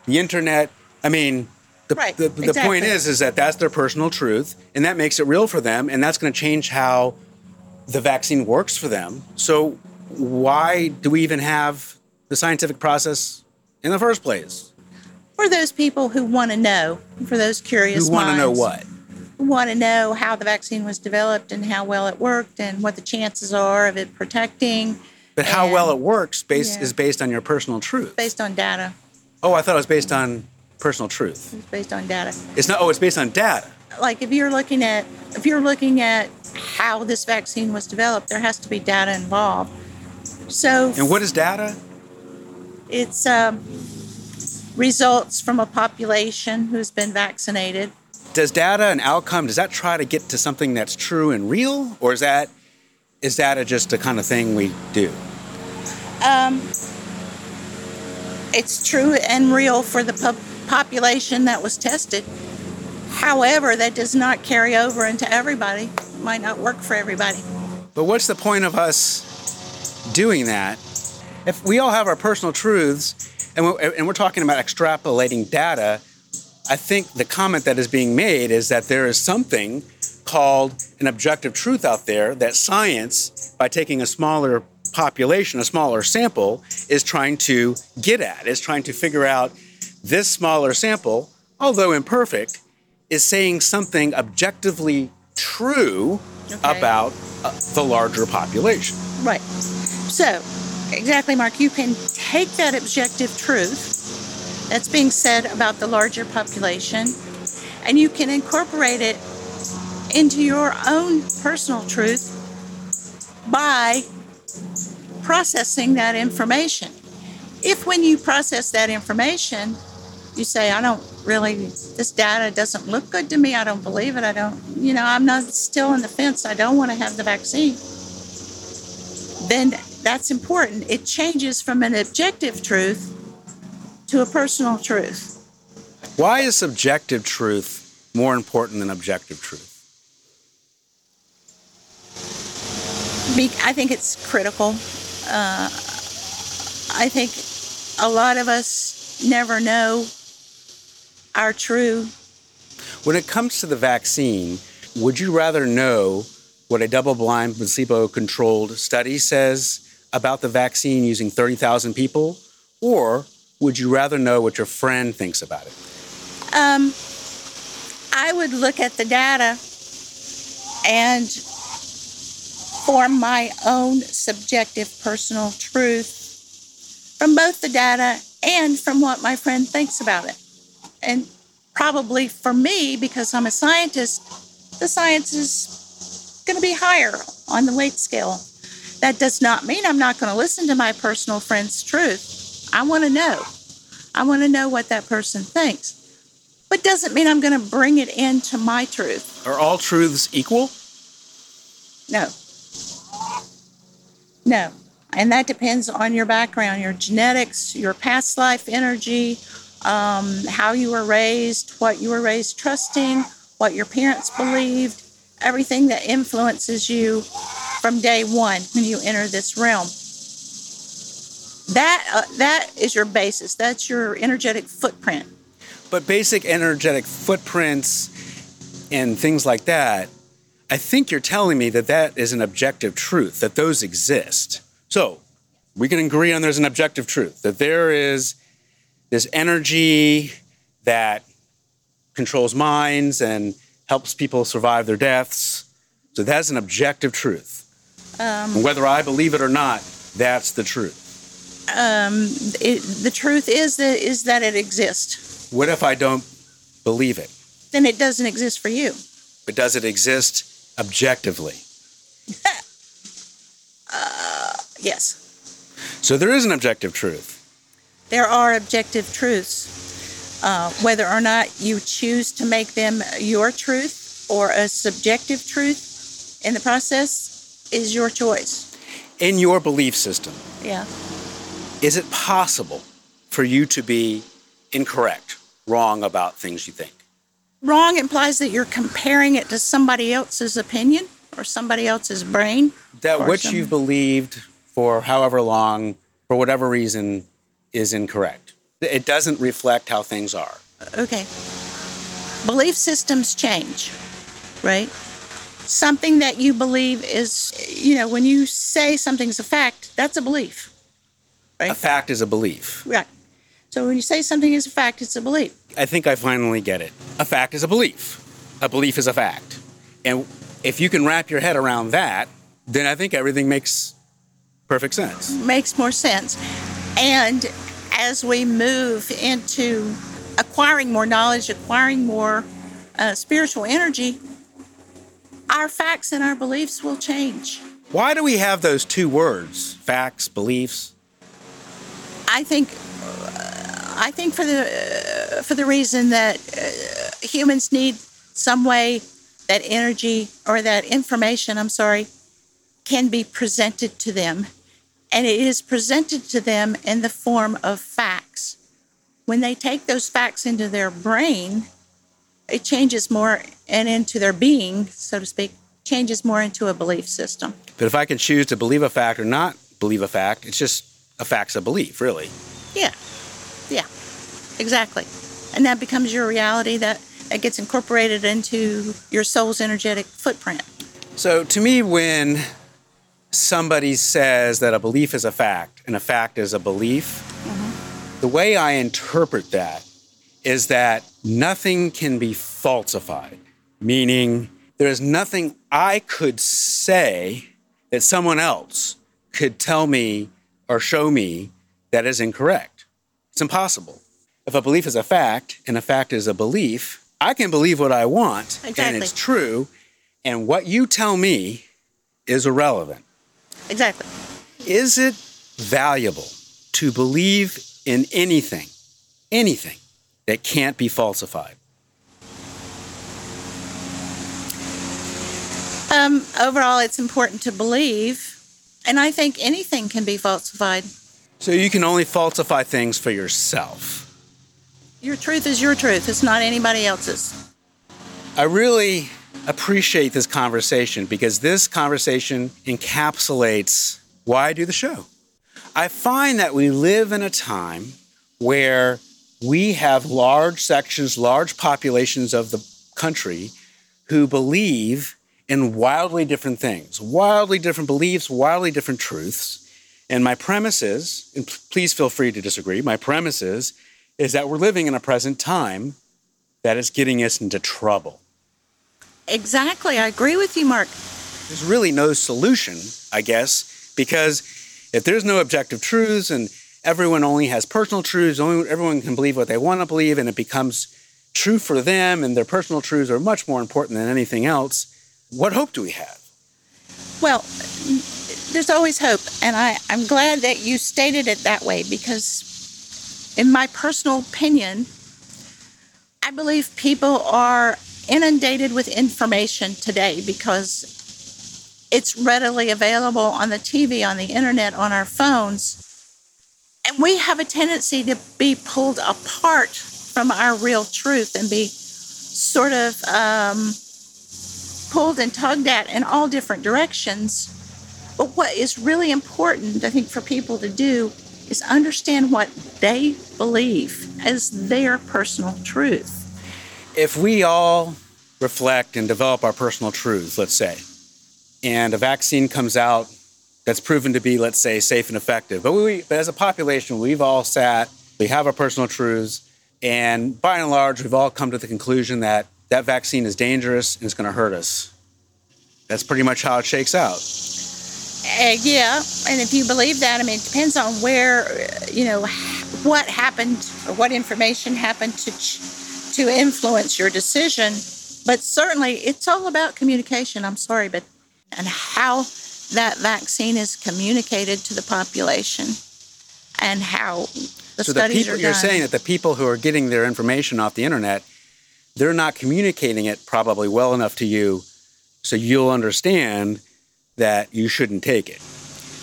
the internet? I mean, the, Right, the, the exactly. point is, is that that's their personal truth, and that makes it real for them, and that's going to change how the vaccine works for them. So why do we even have the scientific process in the first place? For those people who want to know, for those curious Who want to know what? Want to know how the vaccine was developed and how well it worked and what the chances are of it protecting But how And- well it works based Yeah. is based on your personal truth. based on data. oh, I thought it was based on personal truth. It's based on data. It's not. Oh, it's based on data. Like if you're looking at if you're looking at how this vaccine was developed, there has to be data involved. So And what is data? it's um, results from a population who's been vaccinated. Does data and outcome does that try to get to something that's true and real, or is that is data just a kind of thing we do? Um, it's true and real for the pop- population that was tested. However, that does not carry over into everybody. It might not work for everybody. But what's the point of us doing that if we all have our personal truths and we're, and we're talking about extrapolating data? I think the comment that is being made is that there is something called an objective truth out there that science, by taking a smaller population, a smaller sample, is trying to get at, is trying to figure out this smaller sample, although imperfect, is saying something objectively true Okay. about uh, the larger population. Right. So, exactly, Mark, you can take that objective truth that's being said about the larger population. And you can incorporate it into your own personal truth by processing that information. If, when you process that information, you say, I don't really, this data doesn't look good to me, I don't believe it, I don't, you know, I'm not still on the fence, I don't want to have the vaccine. Then that's important. It changes from an objective truth to a personal truth. Why is subjective truth more important than objective truth? Be- I think it's critical. Uh, I think a lot of us never know our true. When it comes to the vaccine, would you rather know what a double blind, placebo controlled study says about the vaccine using 30,000 people? Or would you rather know what your friend thinks about it? Um, I would look at the data and form my own subjective personal truth from both the data and from what my friend thinks about it. And probably for me, because I'm a scientist, the science is going to be higher on the weight scale. That does not mean I'm not going to listen to my personal friend's truth. I want to know. I want to know what that person thinks. But doesn't mean I'm going to bring it into my truth. Are all truths equal? No. No. And that depends on your background, your genetics, your past life energy, um, how you were raised, what you were raised trusting, what your parents believed, everything that influences you from day one when you enter this realm. That uh, that is your basis. That's your energetic footprint. But basic energetic footprints and things like that, I think you're telling me that that is an objective truth, that those exist. So we can agree on there's an objective truth, that there is this energy that controls minds and helps people survive their deaths. So that's an objective truth. and whether I believe it or not, that's the truth. It, the truth is that is that it exists. What if I don't believe it? Then it doesn't exist for you. But does it exist objectively? *laughs* Yes. So there is an objective truth. there are objective truths. Uh, whether or not you choose to make them your truth or a subjective truth in the process is your choice. In your belief system, Yeah. Is it possible for you to be incorrect, wrong about things you think? Wrong implies that you're comparing it to somebody else's opinion or somebody else's brain. That which some- you've believed for however long, for whatever reason, is incorrect. It doesn't reflect how things are. Okay. Belief systems change, right? Something that you believe is, you know, when you say something's a fact, that's a belief. A fact is a belief. Right. So when you say something is a fact, it's a belief. I think I finally get it. A fact is a belief. A belief is a fact. And if you can wrap your head around that, then I think everything makes perfect sense. makes more sense. And as we move into acquiring more knowledge, acquiring more uh, spiritual energy, our facts and our beliefs will change. Why do we have those two words, facts, beliefs? I think, I think for the uh, for the reason that uh, humans need some way that energy or that information, I'm sorry, can be presented to them, and it is presented to them in the form of facts. When they take those facts into their brain, it changes more and into their being, so to speak, changes more into a belief system. But if I can choose to believe a fact or not believe a fact, it's just a fact's a belief, really. Yeah, yeah, exactly. And that becomes your reality that, that gets incorporated into your soul's energetic footprint. So to me, when somebody says that a belief is a fact and a fact is a belief, mm-hmm. the way I interpret that is that nothing can be falsified, meaning there is nothing I could say that someone else could tell me or show me that is incorrect. It's impossible. If a belief is a fact and a fact is a belief, I can believe what I want and it's true, and what you tell me is irrelevant. Exactly. Is it valuable to believe in anything, anything that can't be falsified? Um, overall, it's important to believe, and I think anything can be falsified. So you can only falsify things for yourself. Your truth is your truth, it's not anybody else's. I really appreciate this conversation because this conversation encapsulates why I do the show. I find that we live in a time where we have large sections, large populations of the country who believe in wildly different things, wildly different beliefs, wildly different truths. And my premise is, and please feel free to disagree, my premise is, is that we're living in a present time that is getting us into trouble. Exactly, I agree with you, Mark. there's really no solution, I guess, because if there's no objective truths and everyone only has personal truths, only everyone can believe what they want to believe, and it becomes true for them, and their personal truths are much more important than anything else. What hope do we have? Well, there's always hope, and I, I'm glad that you stated it that way because, in my personal opinion, I believe people are inundated with information today because it's readily available on the TV, on the internet, on our phones. And we have a tendency to be pulled apart from our real truth and be sort of um, pulled and tugged at in all different directions. But what is really important, I think, for people to do is understand what they believe as their personal truth. If we all reflect and develop our personal truths, let's say, and a vaccine comes out that's proven to be, let's say, safe and effective, but, we, but as a population, we've all sat, we have our personal truths, and by and large, we've all come to the conclusion that that vaccine is dangerous and it's going to hurt us. That's pretty much how it shakes out. Uh, yeah, and if you believe that, I mean, it depends on where, you know, what happened or what information happened to ch- to influence your decision. But certainly, it's all about communication. I'm sorry, but and how that vaccine is communicated to the population, and how the so the people are you're saying that the people who are getting their information off the internet, they're not communicating it probably well enough to you, so you'll understand that you shouldn't take it.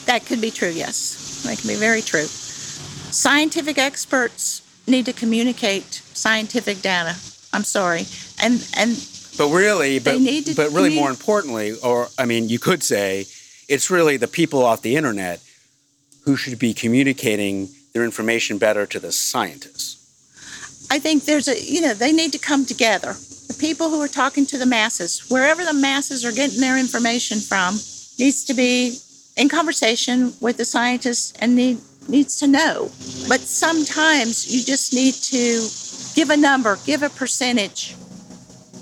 That could be true, yes. That can be very true. Scientific experts need to communicate scientific data. I'm sorry. And and But really, They but, need to but really more importantly, or I mean, you could say it's really the people off the internet who should be communicating their information better to the scientists. I think there's a you know, they need to come together. The people who are talking to the masses, wherever the masses are getting their information from, needs to be in conversation with the scientists and need needs to know. But sometimes you just need to give a number, give a percentage.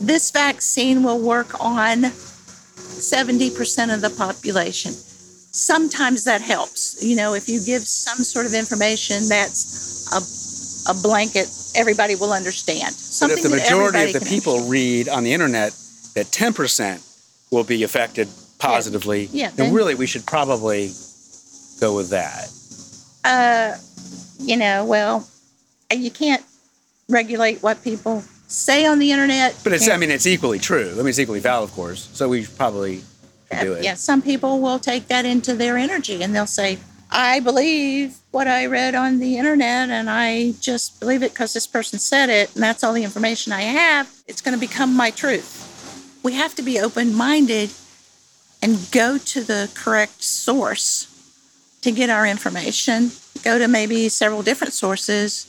This vaccine will work on 70% of the population. sometimes that helps. You know, if you give some sort of information that's a, a blanket, everybody will understand. But Something if the majority of the people understand. read on the internet that 10% will be affected positively, Yeah, then then- really we should probably go with that. Uh, you know, well, you can't regulate what people say on the internet. But it's, I mean, it's equally true. I mean, it's equally valid, of course. So we probably should do it. Yeah, some people will take that into their energy and they'll say, I believe what I read on the internet and I just believe it because this person said it and that's all the information I have. It's going to become my truth. We have to be open minded and go to the correct source to get our information. Go to maybe several different sources.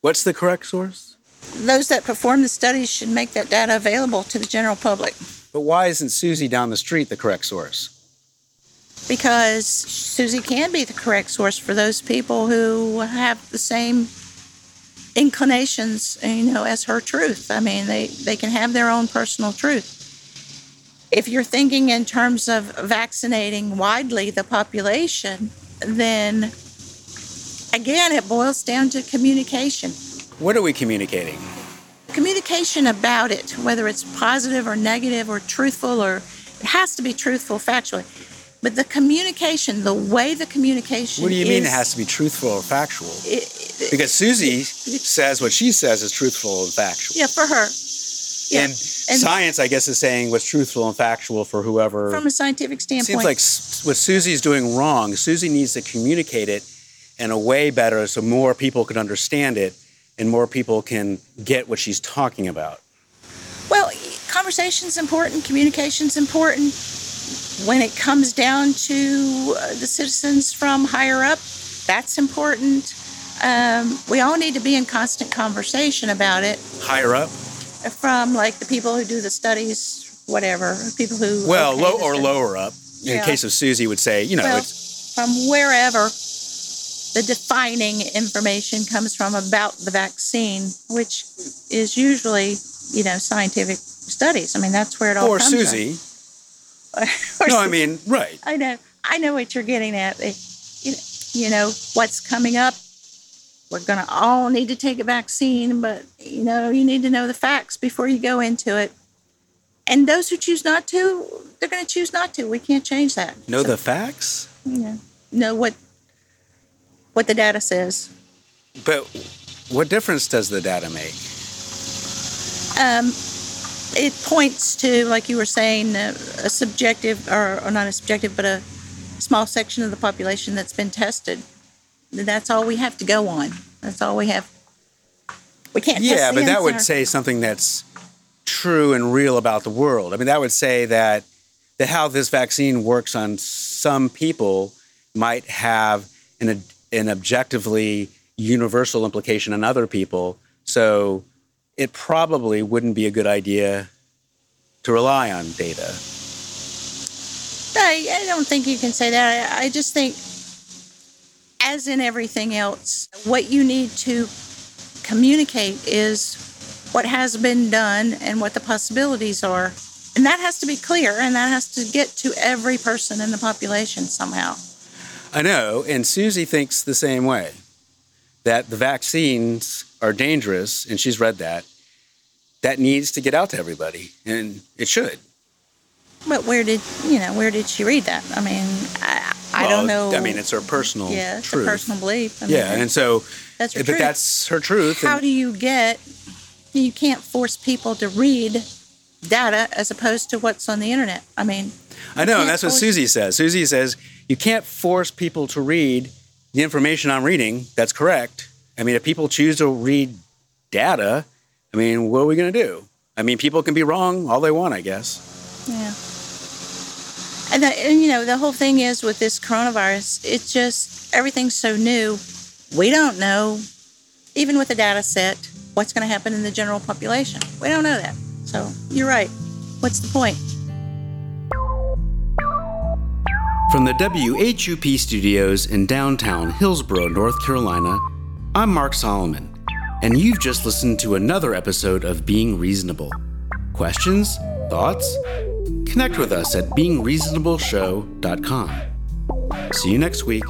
What's the correct source? Those that perform the studies should make that data available to the general public. But why isn't Susie down the street the correct source? Because Susie can be the correct source for those people who have the same inclinations, you know, as her truth. I mean, they, they can have their own personal truth. If you're thinking in terms of vaccinating widely the population, then again, it boils down to communication. What are we communicating? Communication about it, whether it's positive or negative or truthful or it has to be truthful factually. But the communication, the way the communication What do you mean it has to be truthful or factual? it- Because Susie says what she says is truthful and factual. yeah, for her. Yeah. And, And- science, I guess, is saying what's truthful and factual for whoever. From a scientific standpoint. Seems like what Susie's doing wrong. Susie needs to communicate it in a way better so more people can understand it and more people can get what she's talking about. Well, conversation's important, communication's important. When it comes down to uh, the citizens from higher up, that's important. Um, we all need to be in constant conversation about it. Higher up? From like the people who do the studies, whatever, people who Well, low or lower up. In Yeah. case of Susie, would say, you know, Well, it's from wherever the defining information comes from about the vaccine, which is usually, you know, scientific studies. I mean, that's where it all or comes Susie. from. Or No, I mean, right. I know, I know what you're getting at. You know, you know what's coming up. We're gonna all need to take a vaccine, but you know, you need to know the facts before you go into it. And those who choose not to, they're going to choose not to. We can't change that. Know So- the facts? you know, know what what the data says. But what difference does the data make? Um, it points to, like you were saying, a, a subjective, or, or not a subjective, but a small section of the population that's been tested. That's all we have to go on. That's all we have. We can't. Yeah, but that would say something that's true and real about the world. I mean, that would say that that how this vaccine works on some people might have an an objectively universal implication on other people. So it probably wouldn't be a good idea to rely on data. I, I don't think you can say that. I, I just think, as in everything else, what you need to communicate is what has been done and what the possibilities are. And that has to be clear and that has to get to every person in the population somehow. I know, and Susie thinks the same way that the vaccines are dangerous, and she's read that. That needs to get out to everybody, and it should. But where did, you know, where did she read that? I mean, I, I Well, don't know. I mean, it's her personal yeah, it's truth. personal belief. I mean, yeah, and so, that's her but truth. that's her truth. how do you get you can't force people to read data as opposed to what's on the internet i mean I know, and that's what Susie says. Susie says you can't force people to read the information I'm reading. That's correct. I mean, if people choose to read data, I mean, what are we going to do? I mean, people can be wrong all they want, I guess. yeah. And, the, and you know the whole thing is with this coronavirus it's just everything's so new. We don't know even with the data set what's going to happen in the general population. We don't know that. So you're right. What's the point? From the WHUP studios in downtown Hillsborough, North Carolina, I'm Mark Solomon, and you've just listened to another episode of Being Reasonable. Questions? Thoughts? Connect with us at beingreasonableshow.com. See you next week.